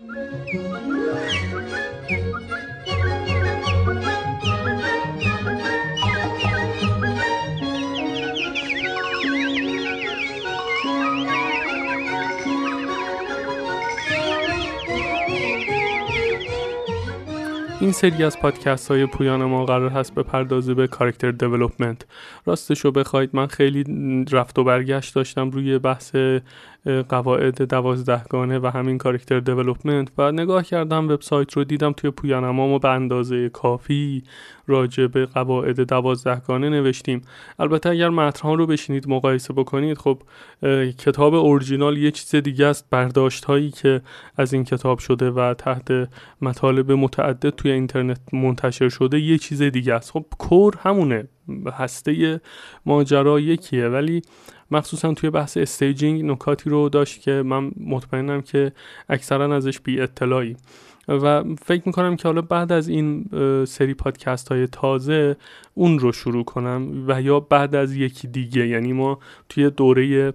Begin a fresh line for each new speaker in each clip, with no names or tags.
این سری از پادکست های پویان ما قرار هست به پردازه به کارکتر دیولپمنت. راستش رو بخواید من خیلی رفت و برگشت داشتم روی بحث قواعد دوازدهگانه و همین کارکتر دیولپمنت و نگاه کردم وبسایت رو دیدم توی پویانما به اندازه کافی راجع به قواعد دوازدهگانه نوشتیم. البته اگر متنها رو بشینید مقایسه بکنید خب کتاب اورجینال یه چیز دیگه است برداشت هایی که از این کتاب شده و تحت مطالب متعدد توی اینترنت منتشر شده یه چیز دیگه است. خب کور همونه هسته ماجرا یکیه. ولی مخصوصا توی بحث staging نکاتی رو داشت که من مطمئنم که اکثرا ازش بی اطلاعین و فکر می‌کنم که حالا بعد از این سری پادکست های تازه اون رو شروع کنم و یا بعد از یکی دیگه یعنی ما توی دوره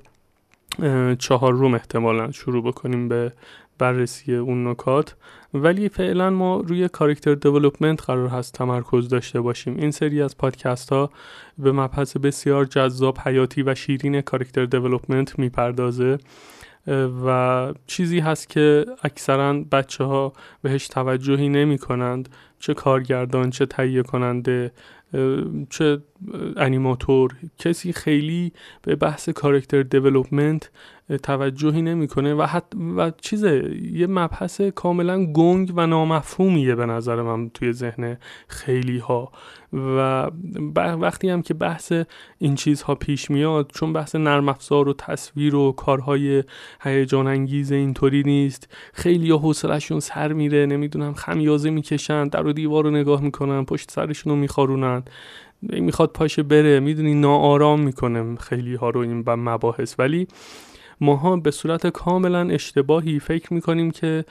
چهارم احتمالا شروع بکنیم به بررسی اون نکات ولی فعلا ما روی character development قرار هست تمرکز داشته باشیم. این سری از پادکست ها به مبحث بسیار جذاب حیاتی و شیرین کارکتر دیولپمنت می‌پردازه و چیزی هست که اکثرا بچه ها بهش توجهی نمی کنند چه کارگردان چه تهیه کننده چه انیماتور کسی خیلی به بحث کارکتر دیولپمنت توجهی نمی‌کنه و حت و چیزه یه مبحث کاملا گنگ و نامفهومیه به نظر من توی ذهن خیلی ها و وقتی هم که بحث این چیزها پیش میاد چون بحث نرم افزار و تصویر و کارهای هیجان انگیز اینطوری نیست خیلی ها حوصلهشون سر میره نمی‌دونم خمیازه می‌کشن در و دیوار رو نگاه می‌کنن پشت سرشون رو میخارونن. می‌خواد پاشه بره. می‌دونی ناآرام می‌کنه خیلی ها رو این مباحث. ولی ماها به صورت کاملا اشتباهی فکر می‌کنیم که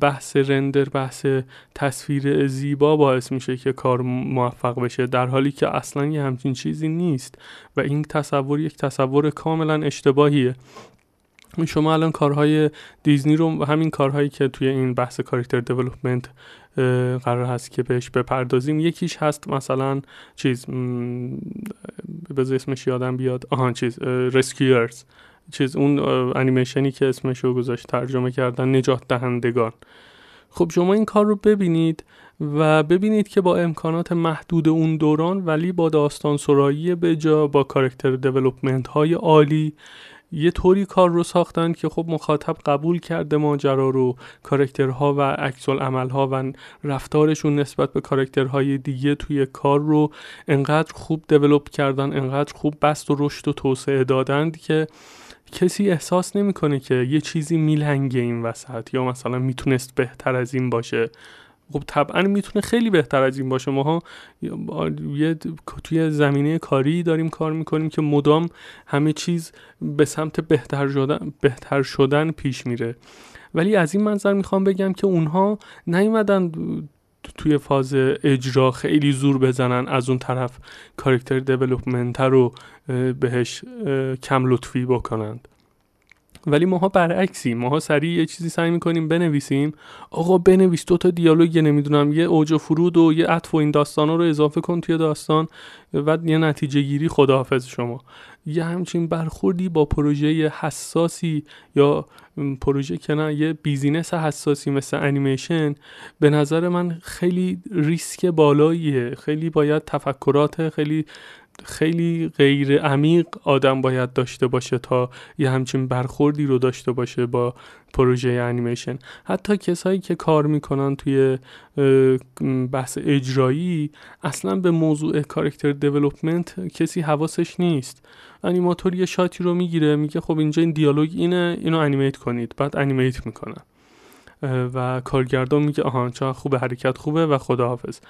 بحث رندر بحث تصویر زیبا باعث میشه که کار موفق بشه در حالی که اصلا یه همچین چیزی نیست. و این تصور یک تصور کاملا اشتباهیه. شما الان کارهای دیزنی رو همین کارهایی که توی این بحث کاراکتر دیولپمنت قرار هست که بهش بپردازیم یکیش هست مثلا چیز به اسمش یادم بیاد. آهان چیز رسکیورز چیز اون انیمیشنی که اسمش رو گذاشت ترجمه کردن نجات دهندگان. خب شما این کار رو ببینید و ببینید که با امکانات محدود اون دوران ولی با داستان سرایی به جا با character development های عالی یه طوری کار رو ساختن که خب مخاطب قبول کرده ماجرا رو کارکترها و عکس ها و رفتارشون نسبت به کارکترهای دیگه توی کار رو انقدر خوب develop کردن انقدر خوب بسط و رشد و توسعه دادند که کسی احساس نمی‌کنه که یه چیزی میلنگه این وسط یا مثلا می‌تونست بهتر از این باشه. خب طبعا می‌تونه خیلی بهتر از این باشه. ماها یه توی زمینه کاری داریم کار می‌کنیم که مدام همه چیز به سمت بهتر شدن, بهتر شدن پیش میره. ولی از این منظر می‌خوام بگم که اونها نیومدن توی فاز اجرا خیلی زور بزنن از اون طرف character development رو بهش کم لطفی بکنند. ولی ماها برعکسیم. ماها سریع یه چیزی سعی می‌کنیم بنویسیم. آقا بنویس دو تا دیالوگ نمی‌دونم یه اوج و فرود و یه عطف و این داستان رو اضافه کن توی داستان و یه نتیجه گیری خداحافظ شما. یه همچین برخوردی با پروژه حساسی یا پروژه که نه یه business حساسی مثل انیمیشن به نظر من خیلی ریسک بالاییه. خیلی باید تفکرات خیلی خیلی غیر عمیق آدم باید داشته باشه تا یه همچین برخوردی رو داشته باشه با پروژه انیمیشن. حتی کسایی که کار می‌کنن توی بحث اجرایی اصلا به موضوع کارکتر دیولپمنت کسی حواسش نیست. انیماتور یه شاتی رو می‌گیره میگه خب اینجا این دیالوگ اینه اینو انیمیت کنید. بعد انیمیت می‌کنن و کارگردان میگه آها چه خوبه حرکت خوبه و خداحافظ.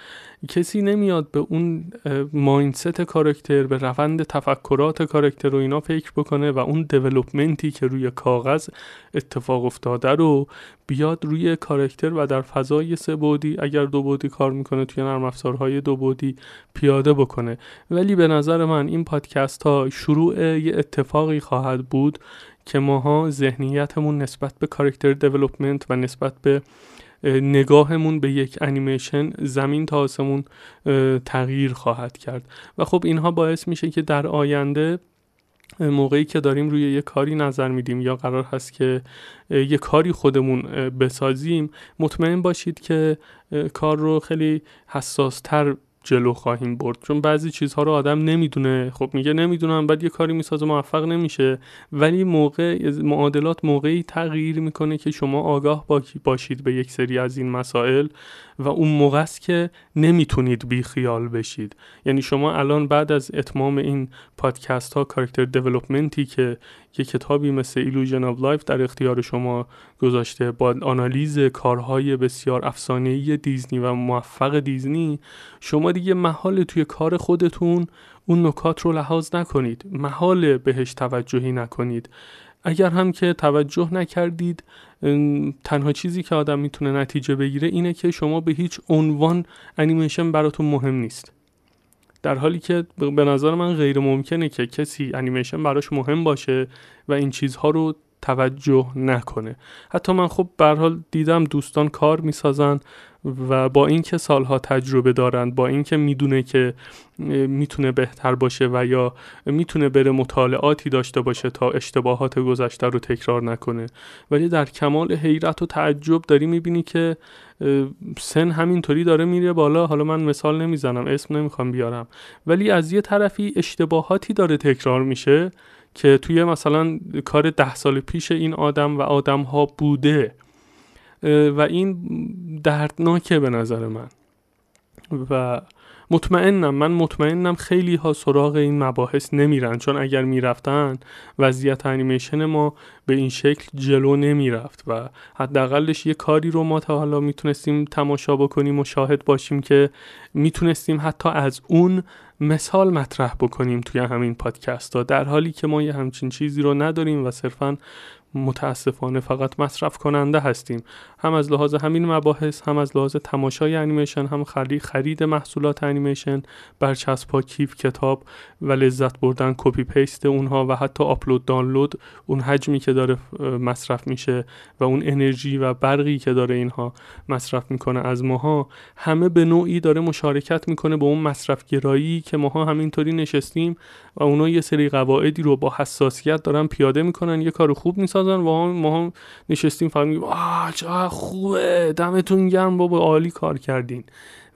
کسی نمیاد به اون ماینست کارکتر به روند تفکرات کارکتر رو اینا فکر بکنه و اون دیولپمنتی که روی کاغذ اتفاق افتاده رو بیاد روی کارکتر و در فضای سه بودی اگر دو بودی کار می‌کنه توی نرم افزارهای دو بودی پیاده بکنه. ولی به نظر من این پادکست ها شروع یه اتفاقی خواهد بود که ماها ذهنیتمون نسبت به کارکتر دیولپمنت و نسبت به نگاهمون به یک انیمیشن زمین تا آسمون تغییر خواهد کرد. و خب اینها باعث میشه که در آینده موقعی که داریم روی یه کاری نظر میدیم یا قرار هست که یه کاری خودمون بسازیم مطمئن باشید که کار رو خیلی حساستر جلو خواهیم برد. چون بعضی چیزها رو آدم نمی‌دونه. خب میگه نمی‌دونم بعد یه کاری می‌سازه موفق نمیشه. ولی موقع معادلات موقعی تغییر می‌کنه که شما آگاه باشید به یک سری از این مسائل و اون موقع است که نمی‌تونید بی خیال بشید. یعنی شما الان بعد از اتمام این پادکست ها character development ی که یه کتابی مثل Illusion of Life در اختیار شما گذاشته. با آنالیز کارهای بسیار افسانه‌ای دیزنی و موفق دیزنی شما دیگه محاله توی کار خودتون اون نکات رو لحاظ نکنید. محال بهش توجهی نکنید. اگر هم که توجه نکردید تنها چیزی که آدم می‌تونه نتیجه بگیره اینه که شما به هیچ عنوان انیمیشن براتون مهم نیست. در حالی که به نظر من غیر ممکنه که کسی انیمیشن براش مهم باشه و این چیزها رو توجه نکنه. حتی من خب به حال دیدم دوستان کار می‌سازن و با اینکه سالها تجربه دارند با اینکه می‌دونه که می‌تونه بهتر باشه و یا می‌تونه بره مطالعاتی داشته باشه تا اشتباهات گذشته رو تکرار نکنه. ولی در کمال حیرت و تعجب داری می‌بینی که سن همینطوری داره میره بالا. حالا من مثال نمی‌زنم اسم نمی‌خوام بیارم. ولی از یه طرفی اشتباهاتی داره تکرار میشه. که توی مثلا کار ده سال پیش این آدم و آدم ها بوده و این دردناکه به نظر من. و مطمئنم من مطمئنم خیلی ها سراغ این مباحث نمیرن. چون اگر می‌رفتن وضعیت انیمیشن ما به این شکل جلو نمی‌رفت و حداقلش یه کاری رو ما تا حالا می‌تونستیم تماشا بکنیم و شاهد باشیم که می‌تونستیم حتی از اون مثال مطرح بکنیم توی همین پادکست ها در حالی که ما یه همچین چیزی رو نداریم و صرفا متاسفانه فقط مصرف کننده هستیم. هم از لحاظ همین مباحث هم از لحاظ تماشای انیمیشن هم خرید خرید محصولات انیمیشن برچسب کیف کتاب و لذت بردن copy paste اونها و حتی آپلود دانلود اون حجمی که داره مصرف میشه و اون انرژی و برقی که داره اینها مصرف می‌کنه از ماها همه به نوعی داره مشارکت می‌کنه به اون مصرف گرایی که ماها همینطوری نشستیم و اونا یه سری قواعدی رو با حساسیت دارن پیاده می‌کنن یه کار خوب می‌سازن و ما هم نشستیم فهمیدیم چه خوبه دمتون گرم بابا عالی کار کردین.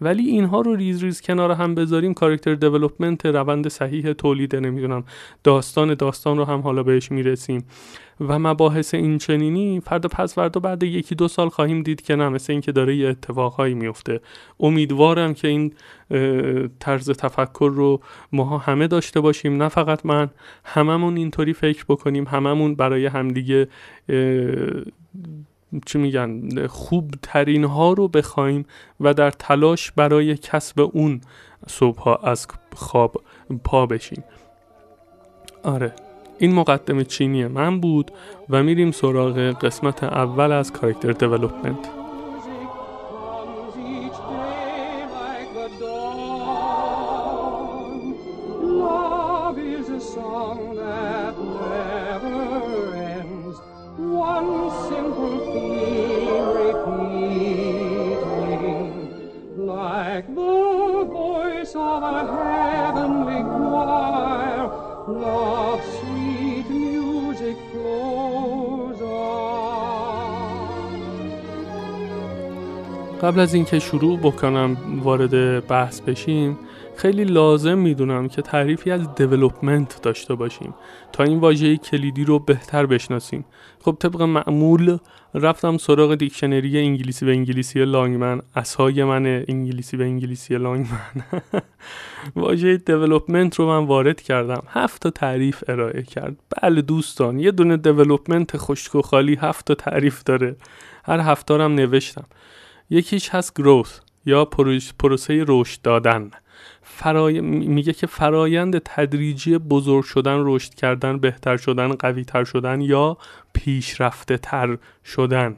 ولی اینها رو ریز ریز کنار هم بذاریم کارکتر دیولپمنت روند صحیح تولید نمی‌دونم داستان داستان رو هم حالا بهش می‌رسیم. و مباحث این چنینی فردا پس فردا بعد یکی دو سال خواهیم دید که نه مثل اینکه داره یه اتفاقهایی میفته امیدوارم که این طرز تفکر رو ماها همه داشته باشیم نه فقط من. هممون اینطوری فکر بکنیم هممون برای همدیگه چی میگن خوب ترین ها رو بخوایم و در تلاش برای کسب اون صبح ها از خواب پا بشیم. آره این مقدمه چینی من بود و میریم سراغ قسمت اول از کارکتر دیولپمنت. قبل از اینکه شروع بکنم وارد بحث بشیم خیلی لازم می‌دونم که تعریفی از دیولپمنت داشته باشیم تا این واژه کلیدی رو بهتر بشناسیم. خب طبق معمول رفتم سراغ دیکشنری انگلیسی و انگلیسی لانگمن اسهای من انگلیسی و انگلیسی لانگمن. واژه دیولپمنت رو من وارد کردم. هفت تا تعریف ارائه کرد. بله دوستان یه دونه دیولپمنت خشک و خالی هفت تا تعریف داره. هر هفتارم نوشتم. یکیش هست گروث یا پروسه رشد دادن. فرای... میگه که فرایند تدریجی بزرگ شدن رشد کردن بهتر شدن قوی تر شدن یا پیشرفته تر شدن.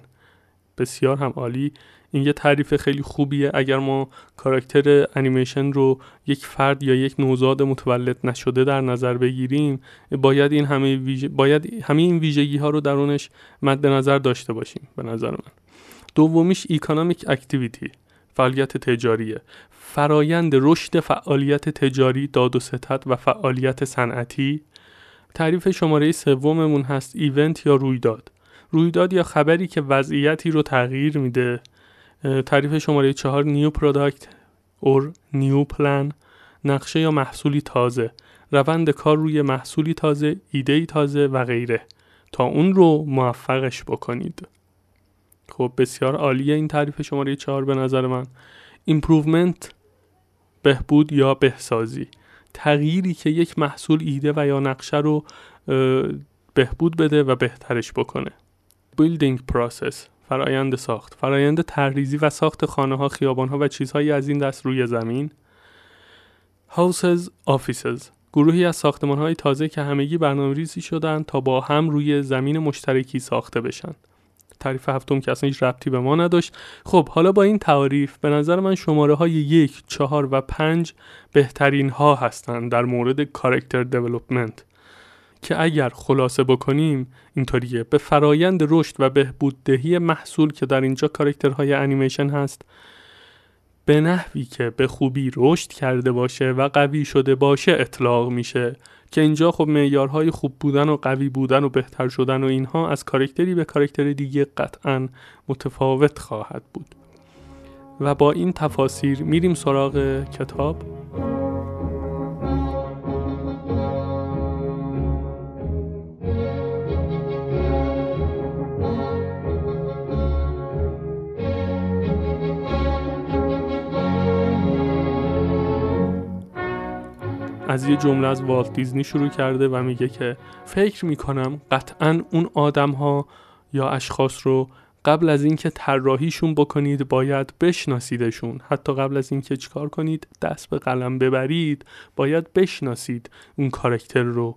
بسیار هم عالی. این یه تعریف خیلی خوبیه. اگر ما کاراکتر انیمیشن رو یک فرد یا یک نوزاد متولد نشده در نظر بگیریم باید این همه ویژه باید همه این ویژگی ها رو درونش مد نظر داشته باشیم به نظر من. دومیش economic activity فعالیت تجاریه. فرایند رشد فعالیت تجاری داد و ستد و فعالیت صنعتی. تعریف شماره سوممون هست event یا رویداد. رویداد یا خبری که وضعیتی رو تغییر میده. تعریف شماره چهار new product or new plan نقشه یا محصولی تازه. روند کار روی محصولی تازه ایده تازه و غیره. تا اون رو موفقش بکنید. خب بسیار عالیه این تعریف شماره چهار به نظر من. improvement بهبود یا بهسازی. تغییری که یک محصول ایده و یا نقشه رو بهبود بده و بهترش بکنه. Building process فرایند ساخت. فرایند طرح‌ریزی و ساخت خانه ها خیابان ها و چیزهایی از این دست روی زمین. Houses offices. گروهی از ساختمان های تازه که همگی برنامه ریزی شدن تا با هم روی زمین مشترکی ساخته بشن. تعریف هفتم که اصلا هیچ ربطی به ما نداشت. خب حالا با این تعریف به نظر من شماره های یک چهار و پنج بهترین ها هستند در مورد character development که اگر خلاصه بکنیم اینطوریه. به فرایند رشد و بهبوددهی محصول که در اینجا character های انیمیشن هست به نحوی که به خوبی رشد کرده باشه و قوی شده باشه اطلاق میشه. که اینجا خب معیارهای خوب بودن و قوی بودن و بهتر شدن و اینها از کارکتری به کارکتر دیگه قطعا متفاوت خواهد بود. و با این تفاسیر میریم سراغ کتاب. از یه جمله از والت دیزنی شروع کرده و میگه که فکر می‌کنم قطعا اون آدم ها یا اشخاص رو قبل از اینکه طراحیشون بکنید باید بشناسیدشون. حتی قبل از اینکه چیکار کنید؟ دست به قلم ببرید. باید بشناسید اون کارکتر رو.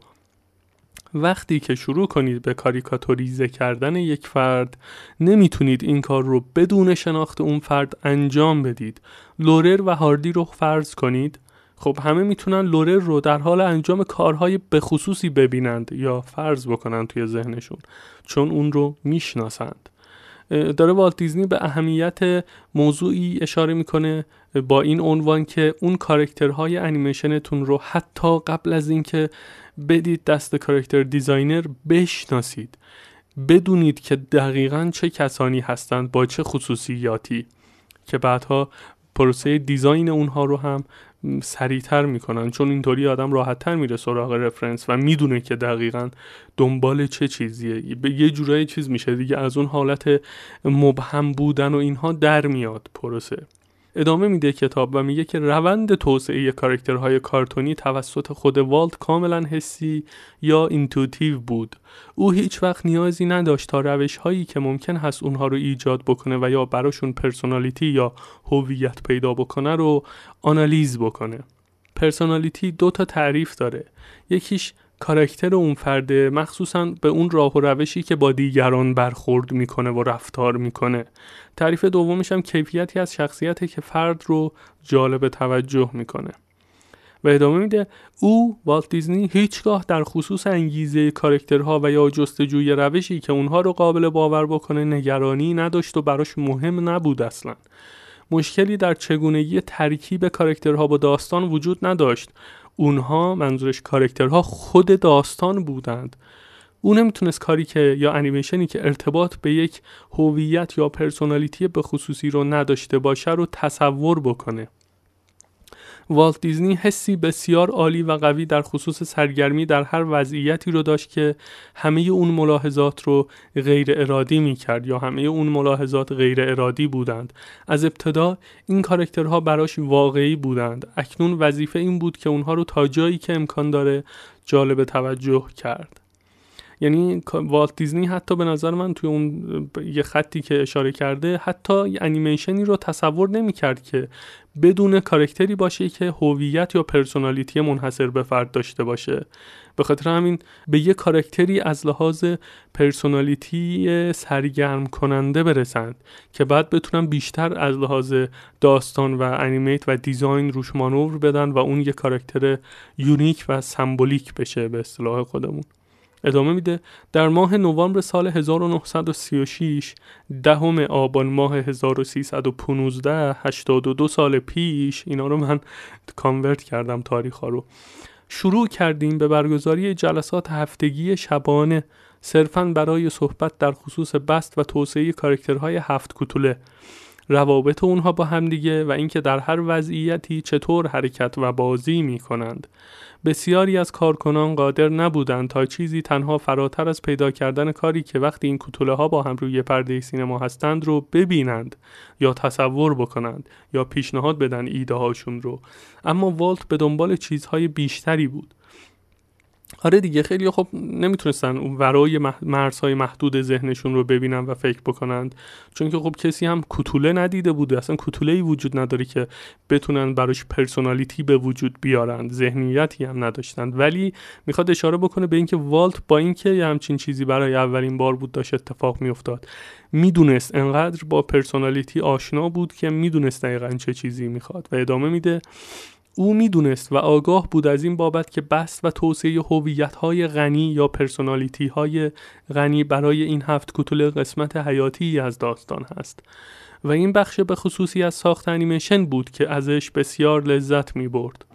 وقتی که شروع کنید به کاریکاتوریزه کردن یک فرد نمی‌تونید این کار رو بدون شناخت اون فرد انجام بدید. لورل و هاردی رو فرض کنید. خب همه می‌تونن لورل رو در حال انجام کارهای بخصوصی ببینند یا فرض بکنن توی ذهنشون چون اون رو می‌شناسند. داره والت دیزنی به اهمیت موضوعی اشاره می‌کنه با این عنوان که اون character های انیمیشنتون رو حتی قبل از اینکه بدید دست character designer بشناسید. بدونید که دقیقا چه کسانی هستند با چه خصوصیاتی که بعدها پروسه design اونها رو هم سریعتر می‌کنن چون اینطوری آدم راحتتر میره سراغ reference و می‌دونه که دقیقا دنبال چه چیزیه. به یه جورایی چیز میشه دیگه از اون حالت مبهم بودن و اینها در میاد پروسه. ادامه میده کتاب و میگه که روند توسعه character های کارتونی توسط خود والت کاملا حسی یا intuitive بود. او هیچ وقت نیازی نداشت تا روش هایی که ممکن هست اونها رو ایجاد بکنه و یا براشون personality یا هویت پیدا بکنه رو آنالیز بکنه. personality دو تا تعریف داره. یکیش character اون فرده مخصوصا به اون راه و روشی که با دیگران برخورد می‌کنه و رفتار می‌کنه. تعریف دومش هم کیفیتی از شخصیت که فرد رو جالب توجه می‌کنه. و ادامه میده او والت دیزنی هیچگاه در خصوص انگیزه character ها و یا جستجوی روشی که اونها رو قابل باور بکنه نگرانی نداشت و براش مهم نبود اصلا. مشکلی در چگونگی ترکیب character ها با داستان وجود نداشت. اونها منظورش character ها خود داستان بودند. او نمی‌تونست کاری که یا انیمیشنی که ارتباط به یک هویت یا personality به خصوصی رو نداشته باشه رو تصور بکنه. والت دیزنی حسی بسیار عالی و قوی در خصوص سرگرمی در هر وضعیتی رو داشت که همه اون ملاحظات رو غیر ارادی می کرد یا همه اون ملاحظات غیر ارادی بودند. از ابتدا این character ها براش واقعی بودند. اکنون وظیفه این بود که اونها رو تا جایی که امکان داره جالب توجه کرد. یعنی والت دیزنی حتی به نظر من توی اون یه خطی که اشاره کرده حتی انیمیشنی رو تصور نمی‌کرد که بدون character ی باشه که هویت یا personality منحصر به فرد داشته باشه. به خاطر همین به یه character ی از لحاظ personality سرگرم کننده برسند که بعد بتونن بیشتر از لحاظ داستان و animate و design روش مانور بدن و اون یه character unique و symbolic بشه به اصطلاح خودمون. ادامه میده. در ماه نوامبر سال 1936 دهم آبان ماه 1315 82 سال پیش اینا رو من کانورت کردم تاریخ ها رو. شروع کردیم به برگزاری جلسات هفتگی شبانه صرفا برای صحبت در خصوص بست و توسعه کارکترهای هفت کتوله روابط اونها با همدیگه و اینکه در هر وضعیتی چطور حرکت و بازی می کنند بسیاری از کارکنان قادر نبودند تا چیزی تنها فراتر از پیدا کردن کاری که وقتی این کتوله ها با هم روی پرده سینما هستند رو ببینند یا تصور بکنند یا پیشنهاد بدن ایده هاشون رو. اما والت به دنبال چیزهای بیشتری بود. آره دیگه خیلی خب نمی‌تونستن اون ورای مرزهای محدود ذهنشون رو ببینن و فکر بکنند چون که خب کسی هم کتوله ندیده بوده اصلا کتوله ای وجود نداره که بتونن براش پرسونالیتی به وجود بیارند ذهنیتی هم نداشتند ولی می‌خواد اشاره بکنه به اینکه والت با اینکه یه همچین چیزی برای اولین بار بود داشت اتفاق میافتاد. می‌دونست انقدر با personality آشنا بود که می‌دونست دقیقا چه چیزی می‌خواد و ادامه میده. او می‌دونست و آگاه بود از این بابت که بسط و توسعه هویت های غنی یا personality های غنی برای این هفت کوتوله قسمت حیاتی از داستان هست و این بخش به خصوصی از ساخت انیمیشن بود که ازش بسیار لذت می برد.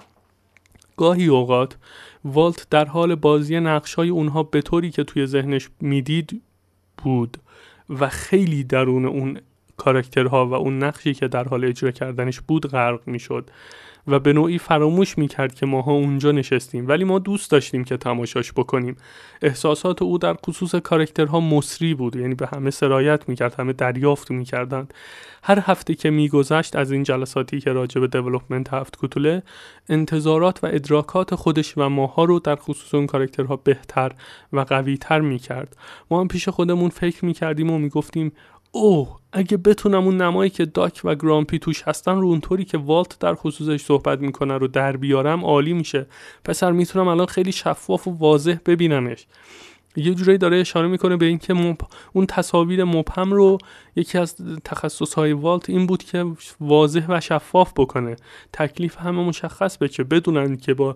گاهی اوقات والت در حال بازی نقش های اونها به طوری که توی ذهنش می‌دید بود و خیلی درون اون کارکترها و اون نقشی که در حال اجرا کردنش بود غرق می‌شد و به نوعی فراموش می‌کرد که ماها اونجا نشستیم. ولی ما دوست داشتیم که تماشاش بکنیم. احساسات او در خصوص کارکترها مصری بود یعنی به همه سرایت می‌کرد همه دریافت می‌کردند. هر هفته که میگذشت از این جلساتی که راجع به دیولپمنت هفت کتوله انتظارات و ادراکات خودش و ماها رو در خصوص اون کارکترها بهتر و قویتر می‌کرد. ما هم پیش خودمون فکر می‌کردیم و می‌گفتیم اوه اگه بتونم اون نمایی که داک و گرامپی توش هستن رو اونطوری که والت در خصوصش صحبت می‌کنه رو در بیارم عالی میشه. پسر می‌تونم الان خیلی شفاف و واضح ببینمش. یه جورایی داره اشاره می‌کنه به اینکه مب... اون تصاویر مبهم رو یکی از تخصص های والت این بود که واضح و شفاف بکنه. تکلیف همه مشخص بشه. بدونن که با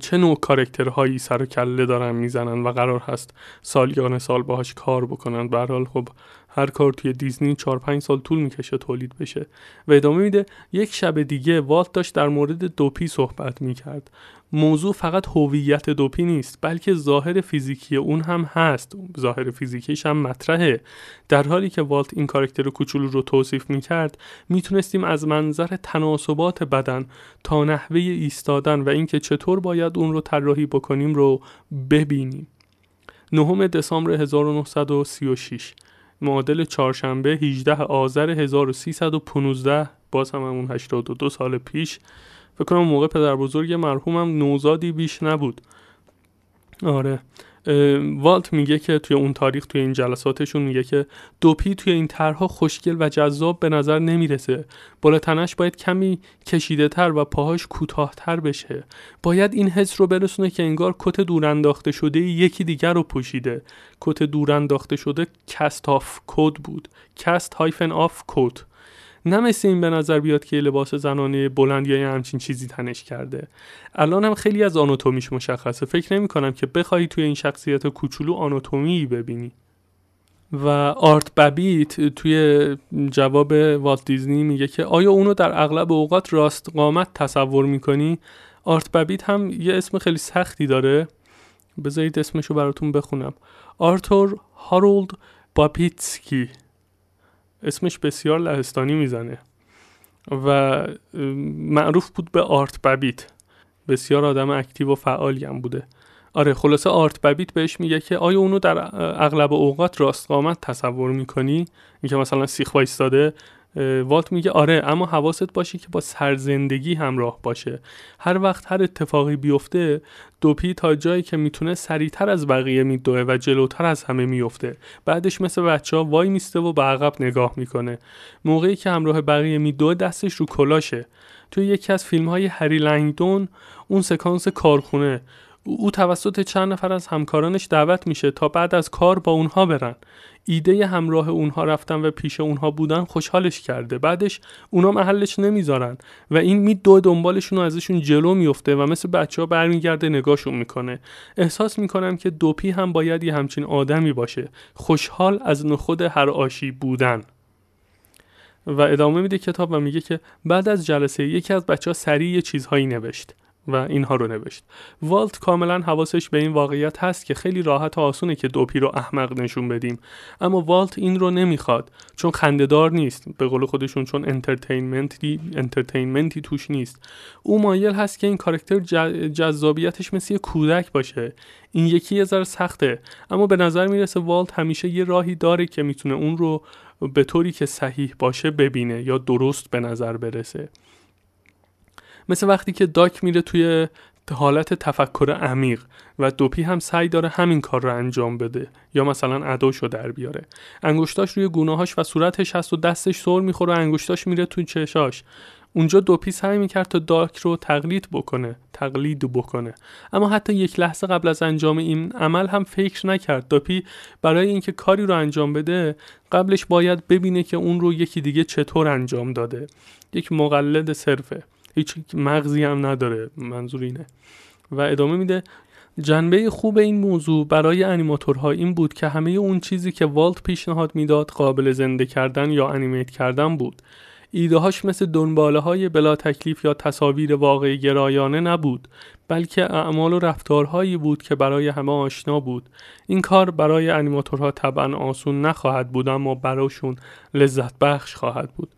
چه نوع کارکترهایی سر و کله دارن می‌زنن و قرار هست سالیان سال باهاش کار بکنن؟ به خب هر کار توی دیزنی 4 5 سال طول می‌کشه تولید بشه. و ادامه میده یک شب دیگه والت داشت در مورد دوپی صحبت می‌کرد. موضوع فقط هویت دوپی نیست بلکه ظاهر فیزیکی اون هم هست. ظاهر فیزیکیش هم مطرحه. در حالی که والت این کارکتر کوچولو رو توصیف می‌کرد می‌تونستیم از منظر تناسبات بدن تا نحوه ایستادن و اینکه چطور باید اون رو طراحی بکنیم رو ببینیم. نهم دسامبر 1936 معادل چهارشنبه 18 آذر 1315 باز هم همون 82 سال پیش. فکر کنم موقع پدر بزرگ مرحومم نوزادی بیش نبود. آره. والت میگه که توی اون تاریخ توی این جلساتشون میگه که دوپی توی این طرحها خوشگل و جذاب به نظر نمی‌رسه. بالا تنش باید کمی کشیده تر و پاهاش کوتاهتر بشه. باید این حس رو برسونه که انگار کت دورانداخته شده یکی دیگر رو پوشیده. کت دورانداخته شده cast off coat بود. cast hyphen off coat نه مثل این به نظر بیاد که لباس زنانه بلند یا همچین چیزی تنش کرده. الان هم خیلی از آناتومیش مشخصه. فکر نمی کنم که بخوای توی این شخصیت کوچولو آناتومی ببینی. و آرت ببیت توی جواب والت دیزنی میگه که آیا اونو در اغلب اوقات راست قامت تصور می‌کنی؟ آرت ببیت هم یه اسم خیلی سختی داره. بذارید اسمشو براتون بخونم. آرتور هارولد باپیتسکی اسمش بسیار لهستانی می‌زنه و معروف بود به آرت ببیت. بسیار آدم active و فعالی هم بوده. آره خلاصه آرت ببیت بهش میگه که آیا اونو در اغلب اوقات راست قامت تصور می‌کنی؟ اینکه مثلا سیخ وایستاده والت میگه آره اما حواست باشه که با سرزندگی همراه باشه. هر وقت هر اتفاقی بیفته دوپی تا جایی که می‌تونه سریعتر از بقیه میدوه و جلوتر از همه میفته بعدش مثل بچه ها وای میسته و به عقب نگاه می‌کنه. موقعی که همراه بقیه میدوه دستش رو کلاشه. توی یکی از فیلم های هری لنگدون اون سکانس کارخونه. او توسط چند نفر از همکارانش دعوت میشه تا بعد از کار با اونها برن. ایده همراه اونها رفتن و پیش اونها بودن خوشحالش کرده. بعدش اونا محلش نمی‌ذارن و این می دو دنبالشون ازشون جلو میفته و مثل بچه ها برمیگرده نگاهشون می‌کنه. احساس می‌کنم که دوپی هم باید یه همچین آدمی باشه. خوشحال از نخود هر آشی بودن. و ادامه میده کتاب و میگه که بعد از جلسه یکی از بچه ها سریع چیزهایی نوشت. و اینها رو نوشت. والت کاملا حواسش به این واقعیت هست که خیلی راحت و آسونه که دوپی رو احمق نشون بدیم. اما والت این رو نمی‌خواد چون خندهدار نیست. به قول خودشون چون entertainment ی entertainment ی توش نیست. او مایل هست که این کارکتر جذابیتش مثل یه کودک باشه. این یکی یه ذره سخته. اما به نظر می‌رسه والت همیشه یه راهی داره که می‌تونه اون رو به طوری که صحیح باشه ببینه یا درست به نظر برسه. مثل وقتی که داک میره توی حالت تفکر عمیق و دوپی هم سعی داره همین کار رو انجام بده یا مثلا اداشو در بیاره. انگشتاش روی گونه‌هاش و صورتش هست و دستش سر می‌خوره و انگشتاش میره تو چشاش. اونجا دوپی سعی می‌کرد تا داک رو تقلید بکنه تقلید بکنه. اما حتی یک لحظه قبل از انجام این عمل هم فکر نکرد. دوپی برای اینکه کاری رو انجام بده قبلش باید ببینه که اون رو یکی دیگه چطور انجام داده. یک مقلد صرفه. هیچ مغزی هم نداره. منظور اینه. و ادامه میده جنبه خوب این موضوع برای انیماتورها این بود که همه اون چیزی که والت پیشنهاد می‌داد قابل زنده کردن یا انیمیت کردن بود. ایدههاش مثل دنباله های بلا تکلیف یا تصاویر واقعی گرایانه نبود. بلکه اعمال و رفتارهایی بود که برای همه آشنا بود. این کار برای انیماتورها طبعا آسون نخواهد بود اما براشون لذت بخش خواهد بود.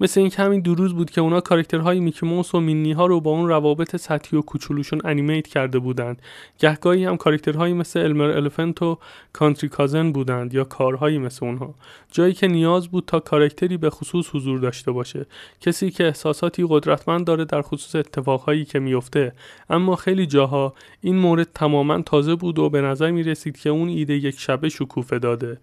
مثل این همین دو روز بود که اونا کاراکترهای میکی موس و مینی ها رو با اون روابط سطحی و کوچولوشون انیمیت کرده بودند. گهگاهی هم کاراکترهایی مثل المر الفنت و کانتری کازن بودند یا کارهایی مثل اونها. جایی که نیاز بود تا کاراکتری به خصوص حضور داشته باشه. کسی که احساساتی قدرتمند داره در خصوص اتفاقهایی که میفته اما خیلی جاها این مورد تماما تازه بود و به نظر می رسید که اون ایده یک شبه شکوفه داده.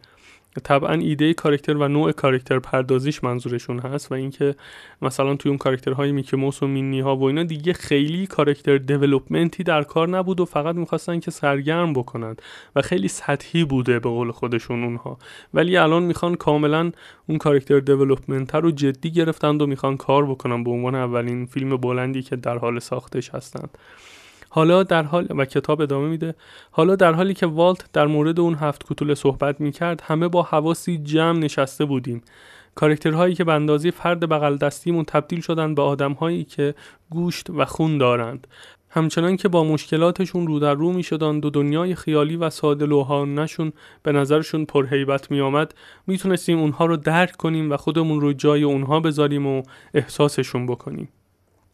طبعا ایده کارکتر و نوع کارکتر پردازیش منظورشون هست و اینکه مثلا توی اون کارکترهای میکی موس و مینی ها و اینا دیگه خیلی کارکتر دیولپمنتی در کار نبود و فقط می‌خواستن که سرگرم بکنند و خیلی سطحی بوده به قول خودشون اونها. ولی الان می‌خوان کاملا اون کارکتر دیولپمنت رو جدی گرفتند و می‌خوان کار بکنن به عنوان اولین فیلم بلندی که در حال ساختش هستند. حالا در حال و کتاب ادامه میده. حالا در حالی که والت در مورد اون هفت کوتوله صحبت می‌کرد همه با حواسی جمع نشسته بودیم. کارکترهایی که به اندازه فرد بغل دستیمون تبدیل شدن به آدمهایی که گوشت و خون دارند. همچنان که با مشکلاتشون رو در رو می شدند و دنیای خیالی و ساده نشون به نظرشون پرهیبت می آمد می اونها رو درک کنیم و خودمون رو جای اونها بذاریم و احساسشون بکنیم.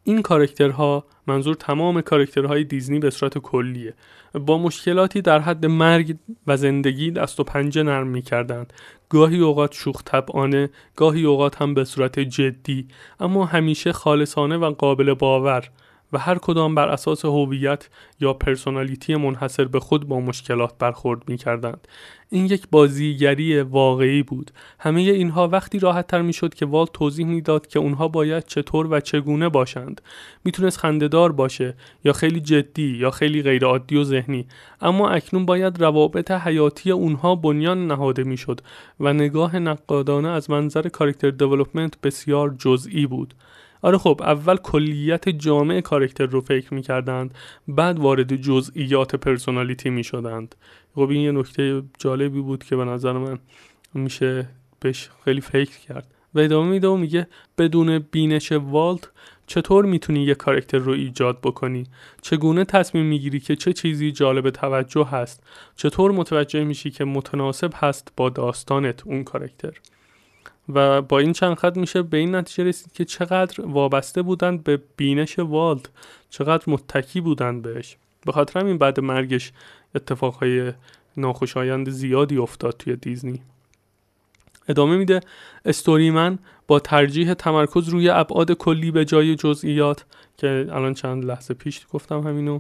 این کارکترها منظور تمام کارکترهای دیزنی به صورت کلیه. با مشکلاتی در حد مرگ و زندگی دست و پنجه نرم می‌کردند. گاهی اوقات شوخ طبعانه گاهی اوقات هم به صورت جدی. اما همیشه خالصانه و قابل باور. و هر کدام بر اساس هویت یا پرسونالیتی منحصر به خود با مشکلات برخورد می کردند. این یک بازیگری واقعی بود. همه اینها وقتی راحت تر می شد که والت توضیح می‌داد که اونها باید چطور و چگونه باشند. می‌تونست خندهدار باشه یا خیلی جدی یا خیلی غیرعادی و ذهنی اما اکنون باید روابط حیاتی اونها بنیان نهاده می‌شد و نگاه نقادانه از منظر کارکتر دیولپمنت بسیار جزئی بود. آره خب اول کلیت جامع کارکتر رو فکر می‌کردند بعد وارد جزئیات پرسونالیتی می‌شدند. خب این یه نکته جالبی بود که به نظر من میشه بهش خیلی فکر کرد. و ادامه میده و میگه بدون بینش والت چطور می‌تونی یه کارکتر رو ایجاد بکنی؟ چگونه تصمیم می‌گیری که چه چیزی جالب توجه هست؟ چطور متوجه میشی که متناسب هست با داستانت اون کارکتر و با این چند خط میشه به این نتیجه رسید که چقدر وابسته بودند به بینش والد چقدر متکی بودند بهش. به خاطر همین بعد مرگش اتفاقهای ناخوشایند زیادی افتاد توی دیزنی. ادامه میده من با ترجیح تمرکز روی ابعاد کلی به جای جزئیات که الان چند لحظه پیش گفتم همینو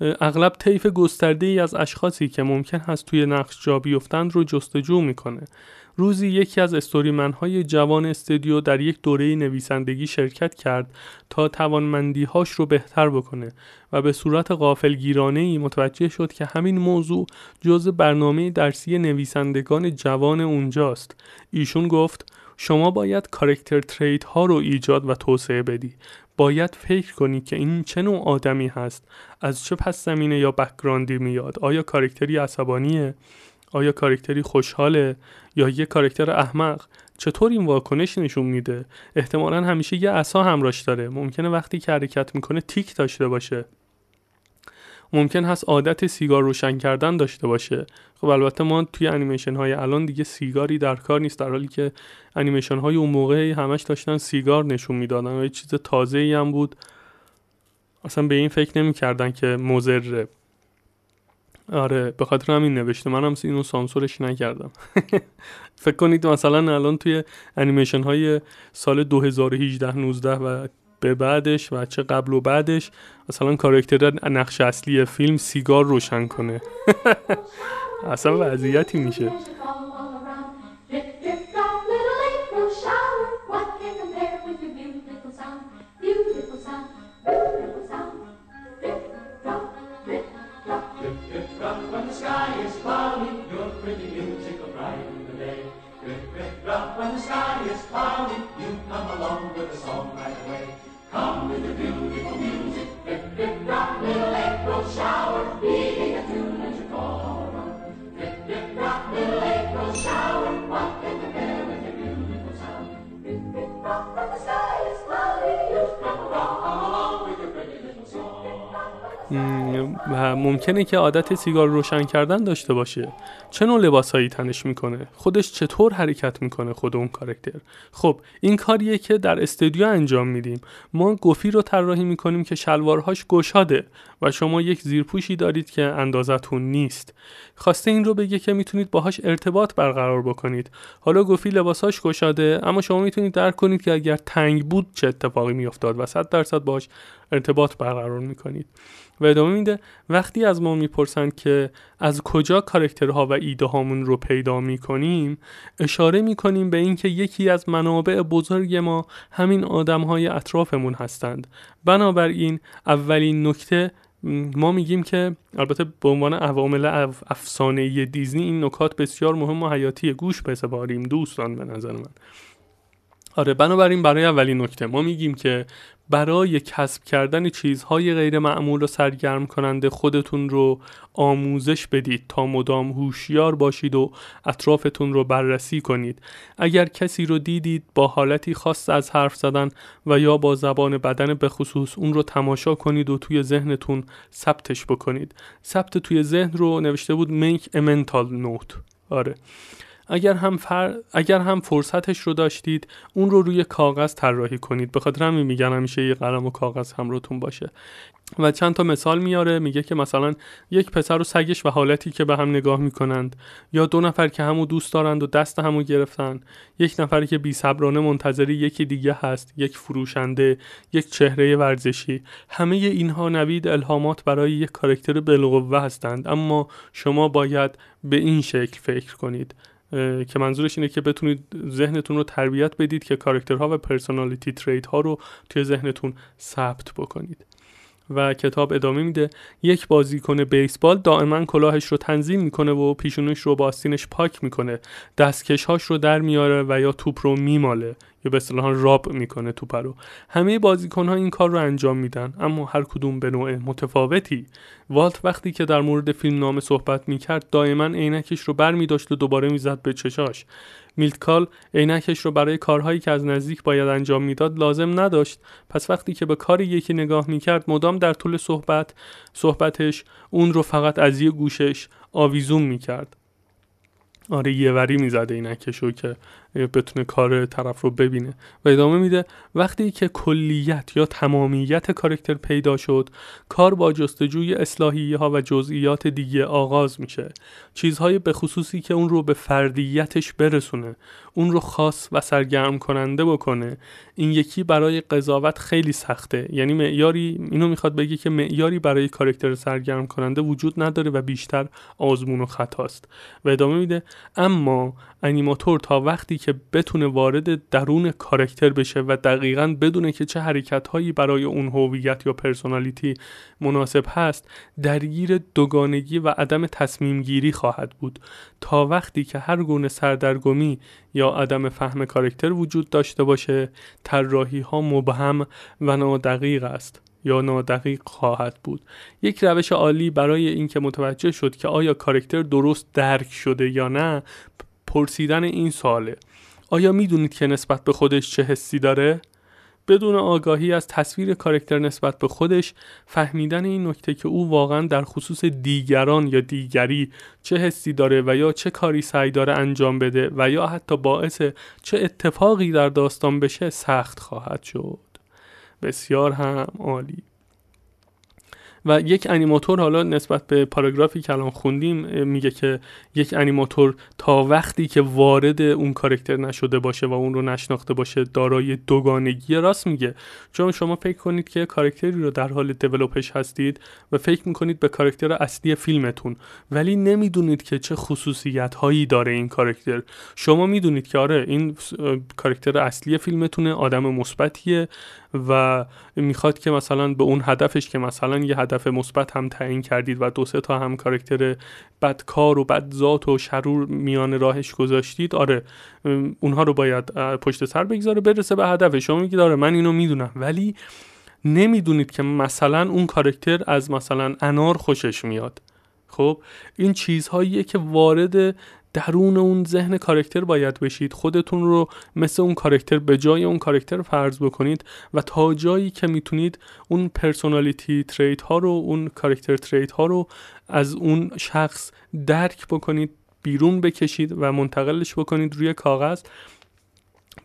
اغلب طیف گسترده ای از اشخاصی که ممکن هست توی نقش جا بیفتند رو جستجو می‌کنه. روزی یکی از استوریمنهای جوان استودیو در یک دوره نویسندگی شرکت کرد تا توانمندیهاش رو بهتر بکنه و به صورت غافلگیرانه ای متوجه شد که همین موضوع جز برنامه درسی نویسندگان جوان اونجاست. ایشون گفت شما باید کارکتر ترید ها رو ایجاد و توسعه بدی. باید فکر کنی که این چه نوع آدمی هست از چه پس زمینه یا بکگراندی میاد. آیا کارکتری عصبانیه؟ آیا کارکتری خوشحاله یا یه کارکتر احمق؟ چطور این واکنش نشون میده؟ احتمالا همیشه یه عصا همراش داره. ممکنه وقتی که حرکت می‌کنه تیک داشته باشه. ممکن هست عادت سیگار روشن کردن داشته باشه. خب البته ما توی انیمیشن های الان دیگه سیگاری در کار نیست در حالی که انیمیشن های اون موقع همش داشتن سیگار نشون می‌دادن و یه چیز تازه ای هم بود. اصلا به این فکر نمی‌کردن که مزره آره به خاطر همین نوشته. منم اینو سانسورش نکردم. فکر کنید مثلا الان توی انیمیشن های سال 2018 19 و به بعدش و چه قبل و بعدش مثلا کارکتر نقش اصلی فیلم سیگار روشن کنه. اصلا وضعیتی میشه. ممکنه که عادت سیگار روشن کردن داشته باشه. چه نوع لباسهایی تنش می‌کنه؟ خودش چطور حرکت می‌کنه خود اون کارکتر خب این کاریه که در استودیو انجام میدیم. ما گفی رو طراحی می‌کنیم که شلوارهاش گشاده و شما یک زیرپوشی دارید که اندازتون نیست. خواسته این رو بگه که می‌تونید باهاش ارتباط برقرار بکنید. حالا گفی لباساش گشاده اما شما می‌تونید درک کنید که اگر تنگ بود چه اتفاقی میافتاد و 100 درصد باش ارتباط برقرار می‌کنید. و ادامه میده. وقتی از ما می‌پرسند که از کجا کارکترها و ایده هامون رو پیدا می‌کنیم اشاره می‌کنیم به اینکه یکی از منابع بزرگ ما همین آدم های اطرافمون هستند. بنابراین اولین نکته ما میگیم که البته به عنوان عوامل افسانه دیزنی این نکات بسیار مهم و حیاتی گوش بسپاریم دوستان به نظر من. آره بنابراین برای اولین نکته ما میگیم که برای کسب کردن چیزهای غیر معمول و سرگرم کننده خودتون رو آموزش بدید تا مدام هوشیار باشید و اطرافتون رو بررسی کنید. اگر کسی رو دیدید با حالتی خاص از حرف زدن و یا با زبان بدن به خصوص اون رو تماشا کنید و توی ذهنتون ثبتش بکنید. ثبت توی ذهن رو نوشته بود make a mental note. آره. اگر هم, فر... اگر هم فرصتش رو داشتید اون رو روی کاغذ طراحی کنید. به خاطر همین میگن همیشه یه قلم و کاغذ همراهتون باشه. و چند تا مثال میاره میگه که مثلا یک پسر و سگش و حالتی که به هم نگاه می‌کنند. یا دو نفر که همو دوست دارند و دست همو گرفتن. یک نفری که بی منتظری یکی دیگه هست یک فروشنده یک چهره ورزشی. همه اینها نوید الهامات برای یک کارکتر بالقوه هستند. اما شما باید به این شکل فکر کنید. که منظورش اینه که بتونید ذهنتون رو تربیت بدید که کارکترها و personality trait ها رو توی ذهنتون ثبت بکنید. و کتاب ادامه میده. یک بازیکن بیسبال دائما کلاهش رو تنظیم می‌کنه و پیشونش رو با آستینش پاک می‌کنه. دستکشهاش رو در میاره و یا توپ رو میماله. یا به اصطلاح rub می‌کنه توپ رو. همه بازیکن ها این کار رو انجام میدن اما هر کدوم به نوع متفاوتی. والت وقتی که در مورد فیلم نام صحبت می‌کرد دائما عینکش رو بر میداشت و دوباره می‌زد به چشاش. میلتکال عینکش رو برای کارهایی که از نزدیک باید انجام می‌داد لازم نداشت. پس وقتی که به کار یکی نگاه می‌کرد مدام در طول صحبت صحبتش اون رو فقط از یه گوشش آویزون می‌کرد. آره یه وری می‌زده اینکشو که بتونه کار طرف رو ببینه. و ادامه میده وقتی که کلیت یا تمامیت کارکتر پیدا شد کار با جستجوی اصلاحی ها و جزئیات دیگه آغاز میشه. چیزهای به خصوصی که اون رو به فردیتش برسونه اون رو خاص و سرگرم کننده بکنه. این یکی برای قضاوت خیلی سخته. یعنی معیاری اینو می‌خواد بگه که معیاری برای کارکتر سرگرم کننده وجود نداره و بیشتر آزمون و خطاست. و ادامه میده اما انیماتور تا وقتی بتونه وارد درون کارکتر بشه و دقیقا بدونه که چه حرکت هایی برای اون هویت یا personality مناسب هست درگیر دوگانگی و عدم تصمیم گیری خواهد بود. تا وقتی که هر گونه سردرگمی یا عدم فهم کارکتر وجود داشته باشه طراحی ها مبهم و نادقیق است یا نادقیق خواهد بود. یک روش عالی برای اینکه متوجه شد که آیا کارکتر درست درک شده یا نه پرسیدن این سواله. آیا می‌دونید که نسبت به خودش چه حسی داره؟ بدون آگاهی از تصویر کارکتر نسبت به خودش فهمیدن این نکته که او واقعا در خصوص دیگران یا دیگری چه حسی داره و یا چه کاری سعی داره انجام بده و یا حتی باعث چه اتفاقی در داستان بشه سخت خواهد شد. بسیار هم عالی. و یک انیماتور حالا نسبت به پاراگرافی که الان خوندیم میگه که یک انیماتور تا وقتی که وارد اون کارکتر نشده باشه و اون رو نشناخته باشه دارای دوگانگی راست میگه. چون شما فکر کنید که کارکتری رو در حال دیولپش هستید و فکر می‌کنید به کارکتر اصلی فیلمتون ولی نمی‌دونید که چه خصوصیت هایی داره این کارکتر. شما می‌دونید که آره این کارکتر اصلی فیلمتونه آدم مثبتیه. و می‌خواد که مثلا به اون هدفش که مثلا یه هدف مثبت هم تعیین کردید و دو سه تا هم کارکتر بدکار و بد ذات و شرور میان راهش گذاشتید آره اونها رو باید پشت سر بگذاره برسه به هدفش. شما میگید آره من اینو می‌دونم ولی نمی‌دونید که مثلا اون کارکتر از مثلا انار خوشش میاد. خب این چیزهاییه که وارد درون اون ذهن کارکتر باید بشید. خودتون رو مثل اون کارکتر به جای اون کارکتر فرض بکنید و تا جایی که می‌تونید اون personality trait ها رو اون character trait ها رو از اون شخص درک بکنید بیرون بکشید و منتقلش بکنید روی کاغذ.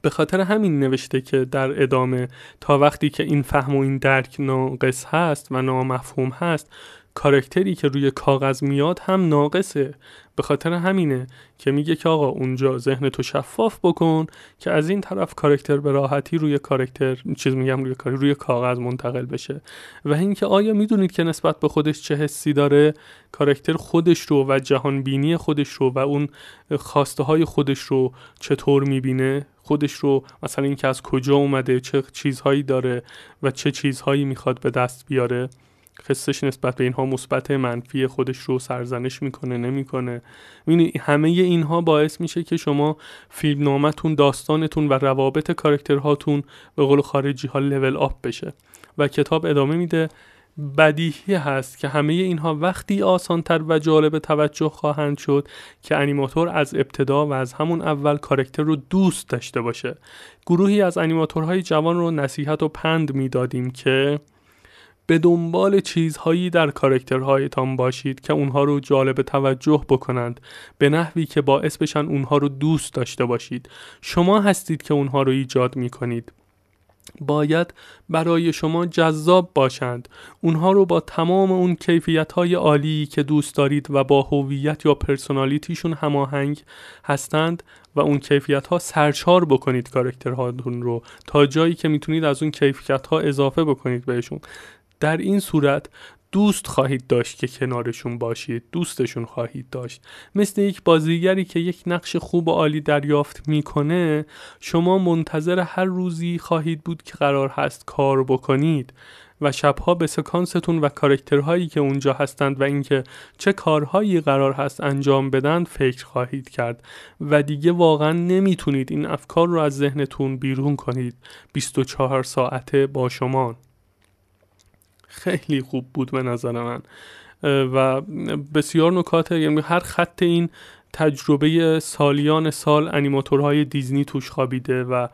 به خاطر همین نوشته که در ادامه تا وقتی که این فهم و این درک ناقص هست و نامفهوم هست کارکتری که روی کاغذ میاد هم ناقصه. به خاطر همینه که میگه که آقا اونجا ذهن تو شفاف بکن که از این طرف کارکتر به راحتی روی کارکتر چیز میگم روی روی کاغذ منتقل بشه. و اینکه آیا می‌دونید که نسبت به خودش چه حسی داره؟ کارکتر خودش رو و جهان بینی خودش رو و اون خواسته های خودش رو چطور می‌بینه؟ خودش رو مثلا اینکه از کجا اومده؟ چه چیزهایی داره؟ و چه چیزهایی می‌خواد به دست بیاره؟ حسش نسبت به اینها مثبت منفی خودش رو سرزنش می‌کنه نمی‌کنه. می‌بینی همه اینها باعث میشه که شما فیلم نامتون داستانتون و روابط کارکترهاتون به قول خارجی ها لول آپ بشه و کتاب ادامه میده. بدیهی هست که همه اینها وقتی آسانتر و جالب توجه خواهند شد که انیماتور از ابتدا و از همون اول کارکتر رو دوست داشته باشه. گروهی از انیماتورهای جوان رو نصیحت و پند می‌دادیم که به دنبال چیزهایی در کارکترهایتان باشید که اونها رو جالب توجه بکنند به نحوی که باعث بشن اونها رو دوست داشته باشید. شما هستید که اونها رو ایجاد می کنید باید برای شما جذاب باشند. اونها رو با تمام اون کیفیت های عالی که دوست دارید و با هویت یا پرسونالیتیشون هماهنگ هستند و اون کیفیت ها سرچار بکنید کارکترهاتون رو تا جایی که می‌تونید از اون کیفیت ها اضافه بکنید بهشون. در این صورت دوست خواهید داشت که کنارشون باشید دوستشون خواهید داشت. مثل یک بازیگری که یک نقش خوب و عالی دریافت می‌کنه شما منتظر هر روزی خواهید بود که قرار هست کار بکنید و شبها به سکانستون و کارکترهایی که اونجا هستند و اینکه چه کارهایی قرار هست انجام بدن فکر خواهید کرد و دیگه واقعا نمی‌تونید این افکار رو از ذهنتون بیرون کنید. 24 ساعته با شما. خیلی خوب بود به نظر من. و بسیار نکات یعنی هر خط این تجربه سالیان سال انیماتورهای دیزنی توش خوابیده و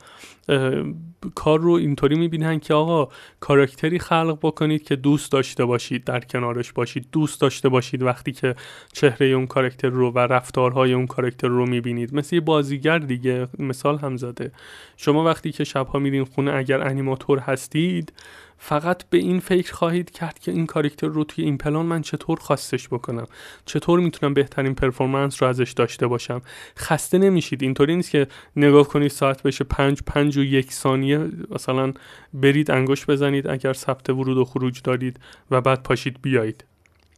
کار رو اینطوری می‌بینن که آقا کاراکتری خلق بکنید که دوست داشته باشید در کنارش باشید دوست داشته باشید وقتی که چهره اون کاراکتر رو و رفتارهای اون کاراکتر رو می‌بینید. مثل یه بازیگر دیگه مثال هم زده. شما وقتی که شبها میرین خونه اگر انیماتور هستید فقط به این فکر خواهید کرد که این کاراکتر رو توی این پلان من چطور خواستش بکنم؟ چطور می‌تونم بهترین پرفورمنس رو ازش داشته باشم؟ خسته نمیشید. اینطوری نیست که نگاه کنید ساعت بشه پنج پنج و یک ثانیه. مثلا برید انگشت بزنید. اگر ثبت ورود و خروج دارید و بعد پاشید بیایید.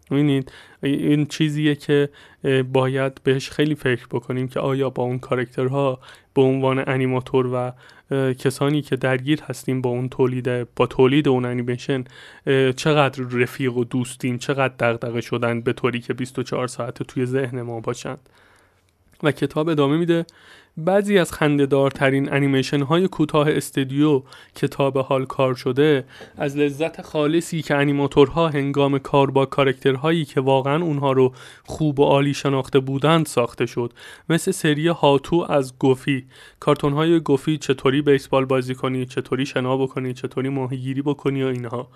می‌بینید این چیزیه که باید بهش خیلی فکر بکنیم که آیا با اون کارکترها به عنوان انیماتور و کسانی که درگیر هستیم با اون تولید با تولید اون انیمیشن چقدر رفیق و دوستیم چقدر دغدغه شدن به طوری که 24 ساعت توی ذهن ما باشند و کتاب ادامه میده. بعضی از خندهدارترین انیمیشن های کوتاه استودیو کتاب حال کار شده از لذت خالصی که انیماتورها هنگام کار با کارکترهایی که واقعا اونها رو خوب و عالی شناخته بودند ساخته شد. مثل سری هاتو از گوفی. کارتون های گوفی چطوری بیسبال بازی کنی چطوری شنا بکنی چطوری ماهیگیری بکنی و اینها.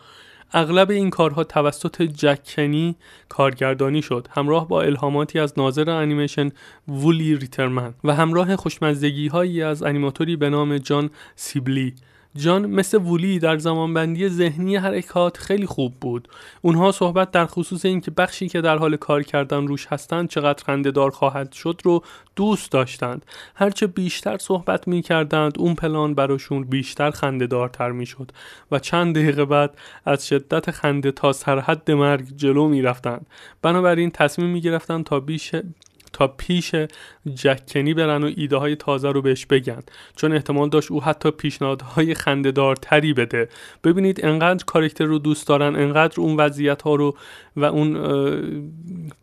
اغلب این کارها توسط جکنی کارگردانی شد. همراه با الهاماتی از ناظر انیمیشن وولی ریترمن و همراه خوشمزدگی هایی از انیماتوری به نام جان سیبلی. جان مثل وولی در زمانبندی ذهنی حرکات خیلی خوب بود. اونها صحبت در خصوص اینکه بخشی که در حال کار کردن روش هستند چقدر خندهدار خواهد شد رو دوست داشتند. هرچه بیشتر صحبت می کردند اون پلان براشون بیشتر خندهدارتر می شد و چند دقیقه بعد از شدت خنده تا سرحد مرگ جلو می رفتند بنابراین تصمیم می گرفتند تا بیش تا پیش جکنی برن و ایده های تازه رو بهش بگن. چون احتمال داشت او حتی پیشنهادهای خندهدارتری بده. ببینید انقدر کارکتر رو دوست دارن انقدر اون وضعیت ها رو و اون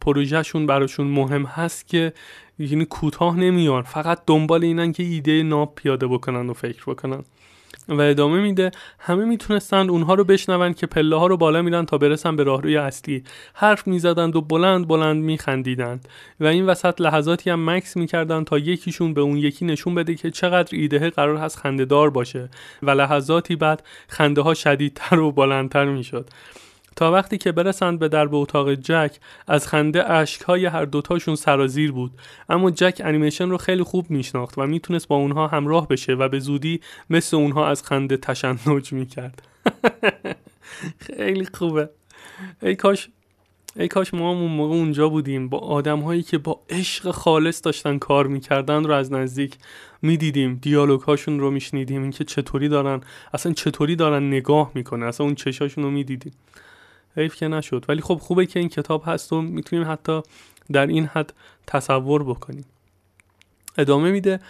پروژهشون براشون مهم هست که یعنی کوتاه نمیان. فقط دنبال اینن که ایده ناب پیاده بکنن و فکر بکنن. و ادامه میده همه می‌تونستند اونها رو بشنوند که پله ها رو بالا میرن تا برسن به راهروی اصلی. حرف می‌زدند و بلند بلند میخندیدند. و این وسط لحظاتی هم مکس می‌کردند تا یکیشون به اون یکی نشون بده که چقدر ایده قرار هست خندهدار باشه. و لحظاتی بعد خنده ها شدیدتر و بلندتر می‌شد. تا وقتی که برسند به درب اتاق جک از خنده اشکهای هر دوتاشون سرازیر بود. اما جک انیمیشن رو خیلی خوب میشناخت و می‌تونست با اونها همراه بشه و به زودی مثل اونها از خنده تشنج می‌کرد. خیلی خوبه. ای کاش ای کاش ما اون موقع اونجا بودیم. با آدم هایی که با عشق خالص داشتن کار می‌کردن رو از نزدیک می‌دیدیم. دیالوگ هاشون رو میشنیدیم. اینکه چطوری دارن اصلا چطوری دارن نگاه می‌کنه اصلا اون چشاشون رو می‌دیدیم. حیف که نشد. ولی خب خوبه که این کتاب هست و می‌تونیم حتی در این حد تصور بکنیم. ادامه میده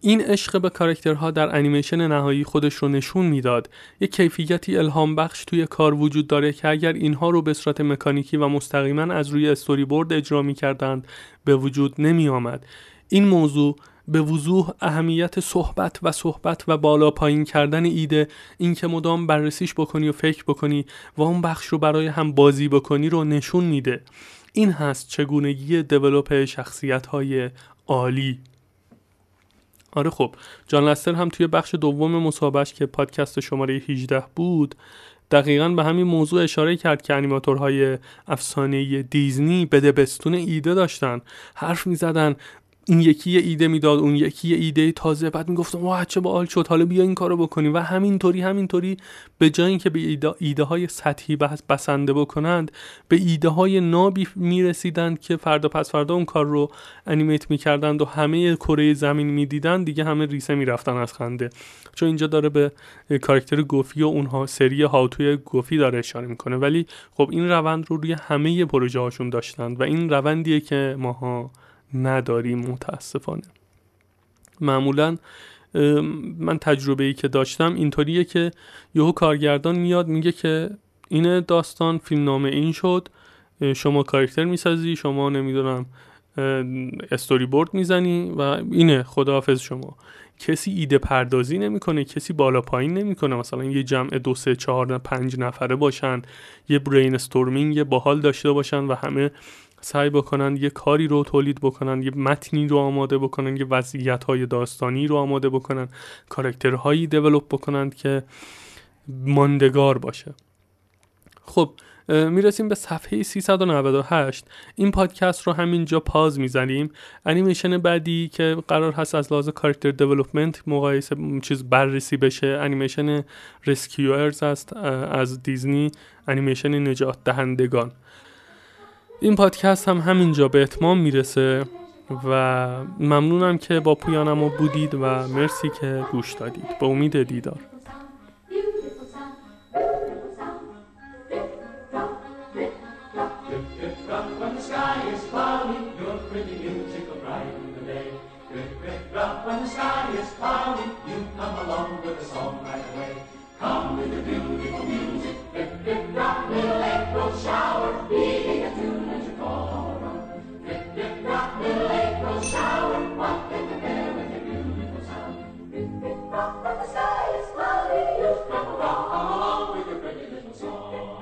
این عشق به کارکترها در انیمیشن نهایی خودش رو نشون می‌داد. یک کیفیتی الهام بخش توی کار وجود داره که اگر اینها رو به صورت مکانیکی و مستقیما از روی استوری بورد اجرا می‌کردند به وجود نمی آمد این موضوع به وضوح اهمیت صحبت و صحبت و بالا پایین کردن ایده اینکه مدام بررسیش بکنی و فکر بکنی و اون بخش رو برای هم بازی بکنی رو نشون میده. این هست چگونگی دیولوپ شخصیت های عالی. آره خب جان لستر هم توی بخش دوم مصاحبهش که پادکست شماره 18 بود دقیقا به همین موضوع اشاره کرد که انیماتورهای افسانه دیزنی بده بستون ایده داشتن. حرف می زدن این یکی یه ایده می‌داد اون یکی یه ایده تازه. بعد می‌گفتم واه چه باحال شد. حالا بیا این کارو بکنیم. و همینطوری همینطوری به جای اینکه به ایده, ایده های سطحی بسنده بکنند به ایده های نابی می‌رسیدند که فردا پس فردا اون کار رو انیمیت می‌کردند و همه کره زمین می‌دیدند. دیگه همه ریسه می‌رفتن از خنده. چون اینجا داره به کاراکتر گوفی و اونها سری هاتوی گوفی داره اشاره می‌کنه. ولی خب این روند رو روی همه پروژه هاشون داشتند و این روندیه که ماها نداریم متاسفانه. معمولا من تجربه ای که داشتم اینطوریه که یهو کارگردان میاد میگه که این داستان فیلم نامه این شد شما کارکتر می‌سازی شما نمی‌دونم استوری بورد می‌زنی و اینه خداحافظ شما. کسی ایده پردازی نمی‌کنه کسی بالا پایین نمی‌کنه. مثلا یه جمع دو سه چهار پنج نفره باشن یه brainstorming باحال داشته باشن و همه سعی بکنن یه کاری رو تولید بکنن یه متنی رو آماده بکنن یه وضعیت های داستانی رو آماده بکنن کاراکترهایی develop بکنن که ماندگار باشه. خب می‌رسیم به صفحه 398 این پادکست رو همینجا pause می‌زنیم. انیمیشن بعدی که قرار هست از لحاظ character development مقایسه چیز بررسی بشه انیمیشن رسکیورز است از دیزنی انیمیشن نجات دهندگان. این پادکست هم همینجا به اتمام می‌رسه و ممنونم که با پویانمو بودید و مرسی که گوش دادید. به امید دیدار. When the sky is cloudy, you come along with along, we can bring a little song.